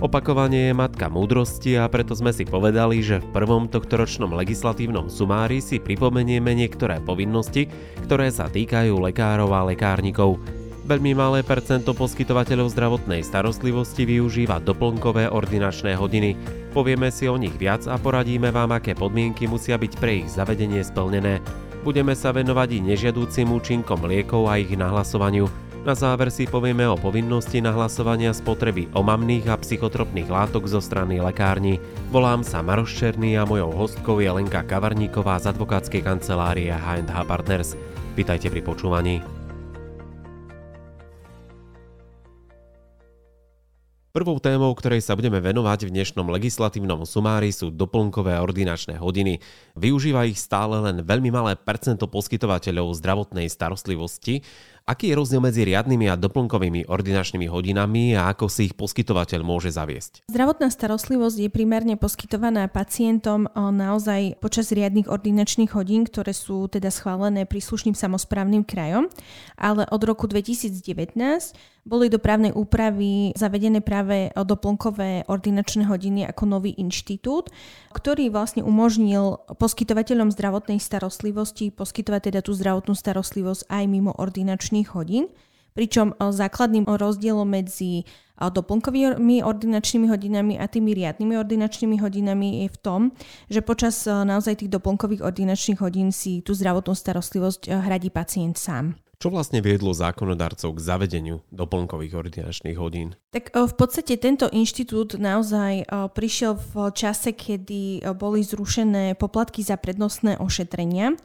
Opakovanie je matka múdrosti a preto sme si povedali, že v prvom tohtoročnom legislatívnom sumári si pripomenieme niektoré povinnosti, ktoré sa týkajú lekárov a lekárnikov. Veľmi malé percento poskytovateľov zdravotnej starostlivosti využíva doplnkové ordinačné hodiny. Povieme si o nich viac a poradíme vám, aké podmienky musia byť pre ich zavedenie splnené. Budeme sa venovať i nežiadúcim účinkom liekov a ich nahlasovaniu. Na záver si povieme o povinnosti nahlasovania spotreby omamných a psychotropných látok zo strany lekárni. Volám sa Maroš Černý a mojou hostkou je Lenka Kavarníková z advokátskej kancelárie H&H Partners. Vítajte pri počúvaní. Prvou témou, ktorej sa budeme venovať v dnešnom legislatívnom sumári sú doplnkové ordinačné hodiny. Využíva ich stále len veľmi malé percento poskytovateľov zdravotnej starostlivosti Aký je rozdiel medzi riadnymi a doplnkovými ordinačnými hodinami a ako si ich poskytovateľ môže zaviesť? Zdravotná starostlivosť je primárne poskytovaná pacientom naozaj počas riadnych ordinačných hodín, ktoré sú teda schválené príslušným samozprávnym krajom, ale od roku 2019 boli do právnej úpravy zavedené práve doplnkové ordinačné hodiny ako nový inštitút, ktorý vlastne umožnil poskytovateľom zdravotnej starostlivosti poskytovať teda tú zdravotnú starostlivosť aj mimo ordinačných hodín. Pričom základným rozdielom medzi doplnkovými ordinačnými hodinami a tými riadnymi ordinačnými hodinami je v tom, že počas naozaj tých doplnkových ordinačných hodín si tú zdravotnú starostlivosť hradí pacient sám. Čo vlastne viedlo zákonodarcov k zavedeniu doplnkových ordinačných hodín? Tak v podstate tento inštitút naozaj prišiel v čase, kedy boli zrušené poplatky za prednostné ošetrenia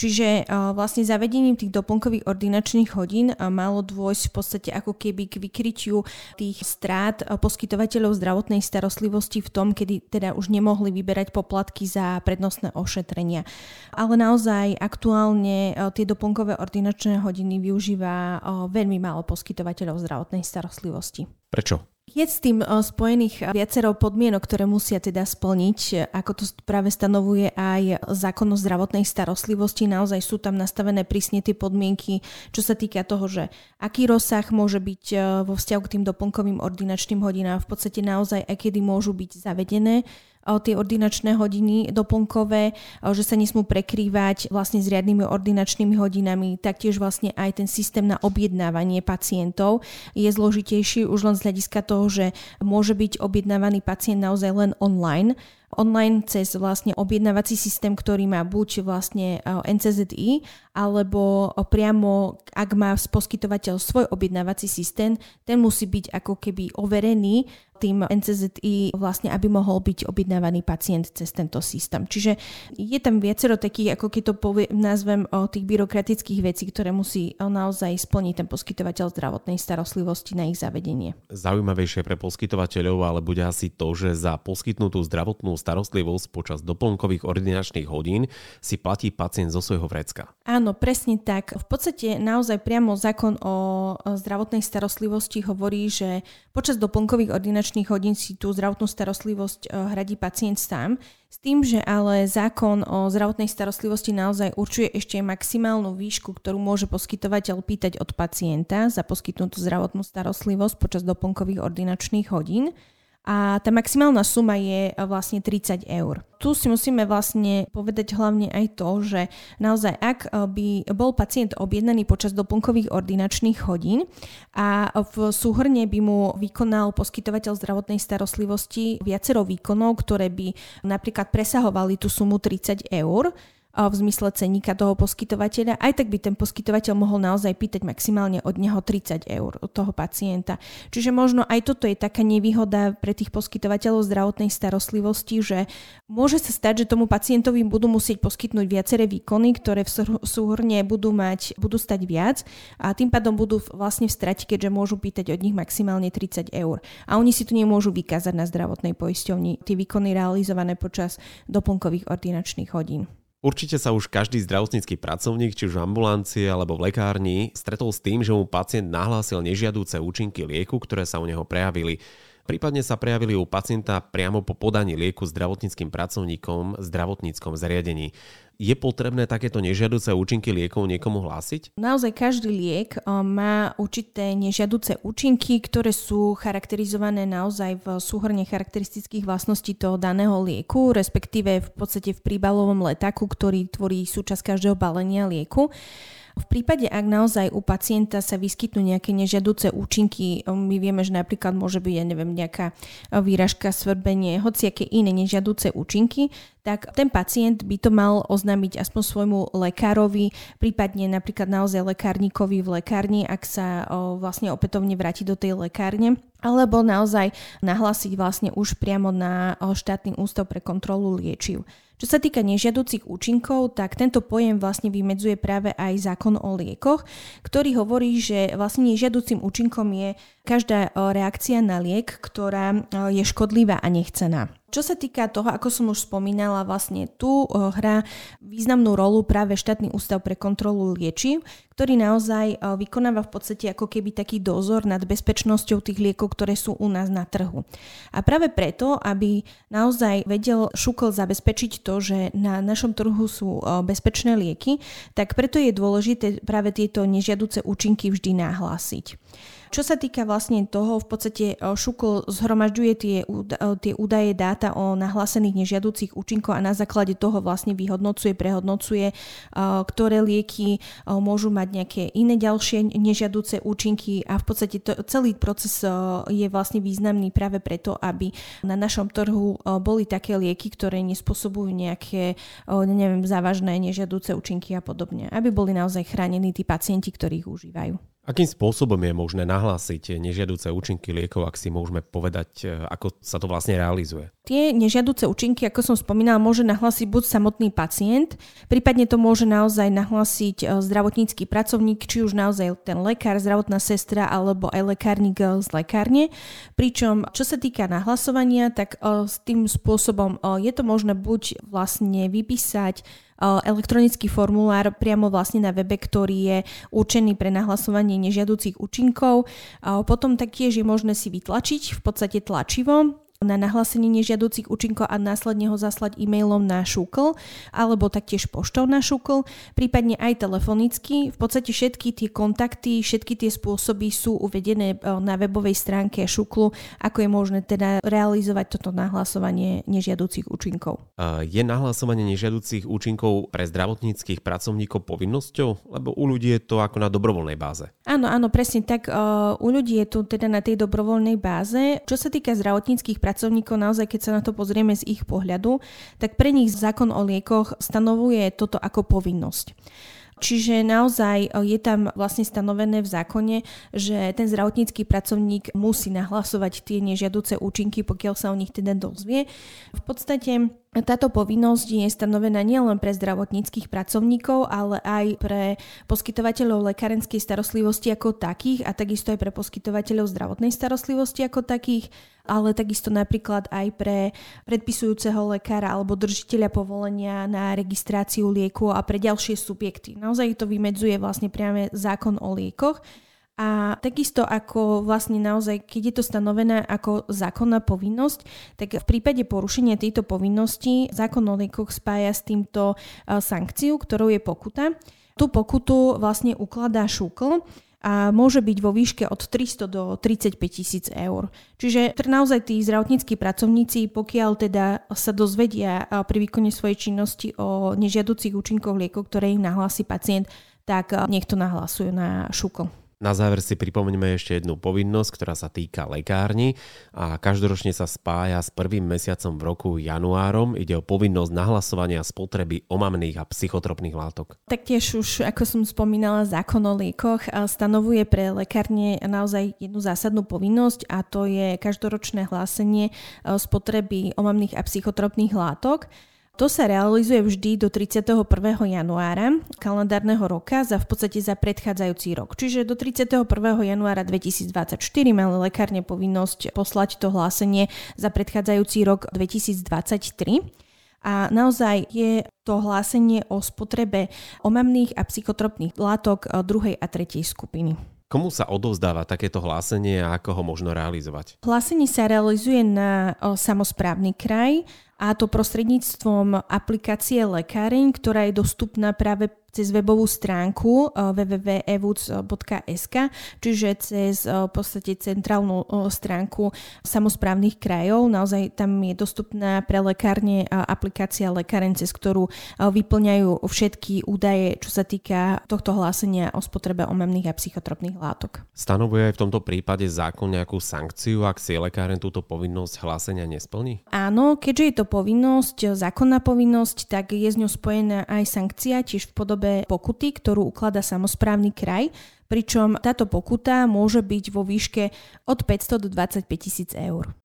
Čiže vlastne zavedením tých doplnkových ordinačných hodín malo dôjsť v podstate ako keby k vykrytiu tých strát poskytovateľov zdravotnej starostlivosti v tom, kedy teda už nemohli vyberať poplatky za prednostné ošetrenia. Ale naozaj aktuálne tie doplnkové ordinačné hodiny využíva veľmi málo poskytovateľov zdravotnej starostlivosti. Prečo? Je s tým spojených viacero podmienok, ktoré musia teda splniť, ako to práve stanovuje aj zákon o zdravotnej starostlivosti. Naozaj sú tam nastavené prísne tie podmienky, čo sa týka toho, že aký rozsah môže byť vo vzťahu k tým doplnkovým ordinačným hodinám, v podstate naozaj aj kedy môžu byť zavedené tie ordinačné hodiny doplnkové, že sa nesmú prekrývať vlastne s riadnymi ordinačnými hodinami, taktiež vlastne aj ten systém na objednávanie pacientov je zložitejší už len z hľadiska toho, že môže byť objednávaný pacient naozaj len online, online cez vlastne objednávací systém, ktorý má buď vlastne NCZI, alebo priamo, ak má poskytovateľ svoj objednávací systém, ten musí byť ako keby overený tým NCZI vlastne, aby mohol byť objednávaný pacient cez tento systém. Čiže je tam viacero takých, ako keď to povie, nazvem, o tých byrokratických vecí, ktoré musí naozaj splniť ten poskytovateľ zdravotnej starostlivosti na ich zavedenie. Zaujímavejšie pre poskytovateľov ale bude asi to, že za poskytnutú zdravotnú starostlivosť počas doplnkových ordinačných hodín si platí pacient zo svojho vrecka. Áno, presne tak. V podstate naozaj priamo zákon o zdravotnej starostlivosti hovorí, že počas doplnkových ordinačných nočných hodín si tú zdravotnú starostlivosť eh, hradí pacient sám, s tým, že ale zákon o zdravotnej starostlivosti naozaj určuje ešte maximálnu výšku, ktorú môže poskytovateľ pýtať od pacienta za poskytnutú zdravotnú starostlivosť počas doplnkových ordinačných hodín a tá maximálna suma je eh, vlastne 30 eur. Tu si musíme vlastne povedať hlavne aj to, že naozaj ak eh, by bol pacient objednaný počas doplnkových ordinačných hodín a v súhrne by mu vykonal poskytovateľ zdravotnej starostlivosti viacero výkonov, ktoré by napríklad presahovali tú sumu 30 eur, v zmysle ceníka toho poskytovateľa, aj tak by ten poskytovateľ mohol naozaj pýtať maximálne od neho 30 eur od toho pacienta. Čiže možno aj toto je taká nevýhoda pre tých poskytovateľov zdravotnej starostlivosti, že môže sa stať, že tomu pacientovi budú musieť poskytnúť viaceré výkony, ktoré v súhrne budú mať, budú stať viac a tým pádom budú vlastne v strate, keďže môžu pýtať od nich maximálne 30 eur. A oni si tu nemôžu vykázať na zdravotnej poisťovni tie výkony realizované počas doplnkových ordinačných hodín. Určite sa už každý zdravotnícky pracovník, či už v ambulancii alebo v lekárni, stretol s tým, že mu pacient nahlásil nežiadúce účinky lieku, ktoré sa u neho prejavili. Prípadne sa prejavili u pacienta priamo po podaní lieku zdravotníckým pracovníkom v zdravotníckom zariadení. Je potrebné takéto nežiaduce účinky liekov niekomu hlásiť? Naozaj každý liek má určité nežiaduce účinky, ktoré sú charakterizované naozaj v súhrne charakteristických vlastností toho daného lieku, respektíve v podstate v príbalovom letáku, ktorý tvorí súčasť každého balenia lieku. V prípade, ak naozaj u pacienta sa vyskytnú nejaké nežiaduce účinky, my vieme, že napríklad môže byť, ja neviem, nejaká výražka, svrbenie, hociaké iné nežiaduce účinky, tak ten pacient by to mal oznámiť aspoň svojmu lekárovi, prípadne napríklad naozaj lekárnikovi v lekárni, ak sa o, vlastne opätovne vráti do tej lekárne alebo naozaj nahlásiť vlastne už priamo na štátny ústav pre kontrolu liečiv. Čo sa týka nežiaducich účinkov, tak tento pojem vlastne vymedzuje práve aj zákon o liekoch, ktorý hovorí, že vlastne nežiaducím účinkom je každá reakcia na liek, ktorá je škodlivá a nechcená. Čo sa týka toho, ako som už spomínala, vlastne tu eh, hrá významnú rolu práve štátny ústav pre kontrolu liečiv, ktorý naozaj eh, vykonáva v podstate ako keby taký dozor nad bezpečnosťou tých liekov, ktoré sú u nás na trhu. A práve preto, aby naozaj vedel šukol zabezpečiť to, že na našom trhu sú eh, bezpečné lieky, tak preto je dôležité práve tieto nežiaduce účinky vždy nahlásiť. Čo sa týka vlastne toho, v podstate e, Šukl zhromažďuje tie, e, tie údaje, dáta o nahlásených nežiaducich účinkov a na základe toho vlastne vyhodnocuje, prehodnocuje, e, ktoré lieky môžu mať nejaké iné ďalšie nežiaduce účinky a v podstate to, celý proces je vlastne významný práve preto, aby na našom trhu boli také lieky, ktoré nespôsobujú nejaké, neviem, závažné nežiaduce účinky a podobne. Aby boli naozaj chránení tí pacienti, ktorí ich užívajú. Akým spôsobom je možné nahlásiť nežiaduce účinky liekov, ak si môžeme povedať, e, ako sa to vlastne realizuje? Tie nežiaduce účinky, ako som spomínala, môže nahlásiť buď samotný pacient, prípadne to môže naozaj nahlásiť e, zdravotnícky pracovník, či už naozaj ten lekár, zdravotná sestra alebo aj lekárnik e, z lekárne. Pričom, čo sa týka nahlasovania, tak s tým spôsobom je to možné buď vlastne vypísať elektronický formulár priamo vlastne na webe, ktorý je určený pre nahlasovanie nežiaducich účinkov. Potom taktiež je možné si vytlačiť v podstate tlačivo na nahlásenie nežiaducich účinkov a následne ho zaslať e-mailom na šúkl alebo taktiež poštou na šúkl, prípadne aj telefonicky. V podstate všetky tie kontakty, všetky tie spôsoby sú uvedené e, na webovej stránke šúklu, ako je možné teda realizovať toto nahlasovanie nežiaducich účinkov. Je nahlasovanie nežiaducich účinkov pre zdravotníckých pracovníkov povinnosťou? Lebo u ľudí je to ako na dobrovoľnej báze. Áno, áno, presne tak. E, u ľudí je to teda na tej dobrovoľnej báze. Čo sa týka zdravotníckých pracovníkov, naozaj keď sa na to pozrieme z ich pohľadu, tak pre nich zákon o liekoch stanovuje toto ako povinnosť. Čiže naozaj je tam vlastne stanovené v zákone, že ten zdravotnícky pracovník musí nahlasovať tie nežiaduce účinky, pokiaľ sa o nich teda dozvie. V podstate táto povinnosť je stanovená nielen pre zdravotníckých pracovníkov, ale aj pre poskytovateľov lekárenskej starostlivosti ako takých a takisto aj pre poskytovateľov zdravotnej starostlivosti ako takých, ale takisto napríklad aj pre predpisujúceho lekára alebo držiteľa povolenia na registráciu lieku a pre ďalšie subjekty. Naozaj to vymedzuje vlastne priame zákon o liekoch a takisto ako vlastne naozaj, keď je to stanovené ako zákonná povinnosť, tak v prípade porušenia tejto povinnosti zákon o liekoch spája s týmto sankciu, ktorou je pokuta. Tú pokutu vlastne ukladá šúkl a môže byť vo výške od 300 do 35 tisíc eur. Čiže naozaj tí zdravotníckí pracovníci, pokiaľ teda sa dozvedia pri výkone svojej činnosti o nežiaducich účinkoch liekov, ktoré im nahlási pacient, tak nech to nahlasujú na šúkol. Na záver si pripomeňme ešte jednu povinnosť, ktorá sa týka lekárni a každoročne sa spája s prvým mesiacom v roku januárom. Ide o povinnosť nahlasovania spotreby omamných a psychotropných látok. Taktiež už, ako som spomínala, zákon o liekoch stanovuje pre lekárne naozaj jednu zásadnú povinnosť a to je každoročné hlásenie spotreby omamných a psychotropných látok. To sa realizuje vždy do 31. januára kalendárneho roka za v podstate za predchádzajúci rok. Čiže do 31. januára 2024 mali lekárne povinnosť poslať to hlásenie za predchádzajúci rok 2023. A naozaj je to hlásenie o spotrebe omamných a psychotropných látok druhej a tretej skupiny. Komu sa odovzdáva takéto hlásenie a ako ho možno realizovať? Hlásenie sa realizuje na o, samozprávny kraj a to prostredníctvom aplikácie Lekáreň, ktorá je dostupná práve cez webovú stránku eh, www.evuc.sk, čiže cez eh, v podstate centrálnu eh, stránku samozprávnych krajov. Naozaj tam je dostupná pre lekárne aplikácia Lekáren, cez ktorú vyplňajú všetky údaje, čo sa týka tohto hlásenia o spotrebe omemných a psychotropných látok. Stanovuje aj v tomto prípade zákon nejakú sankciu, ak si lekáren túto povinnosť hlásenia nesplní? Áno, keďže je to povinnosť, zákonná povinnosť, tak je s ňou spojená aj sankcia, tiež v podobe podobe pokuty, ktorú ukladá samozprávny kraj, pričom táto pokuta môže byť vo výške od 500 do 25 tisíc eur.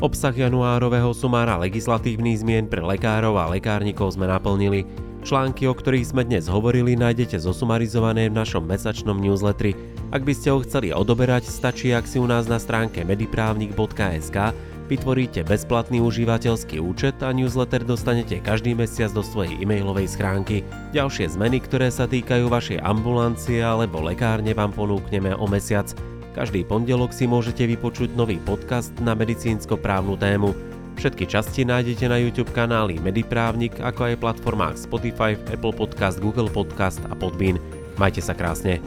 Obsah januárového sumára legislatívnych zmien pre lekárov a lekárnikov sme naplnili. Články, o ktorých sme dnes hovorili, nájdete zosumarizované v našom mesačnom newsletteri. Ak by ste ho chceli odoberať, stačí, ak si u nás na stránke mediprávnik.sk Vytvoríte bezplatný užívateľský účet a newsletter dostanete každý mesiac do svojej e-mailovej schránky. Ďalšie zmeny, ktoré sa týkajú vašej ambulancie alebo lekárne vám ponúkneme o mesiac. Každý pondelok si môžete vypočuť nový podcast na medicínsko-právnu tému. Všetky časti nájdete na YouTube kanáli Mediprávnik, ako aj platformách Spotify, Apple Podcast, Google Podcast a Podbean. Majte sa krásne.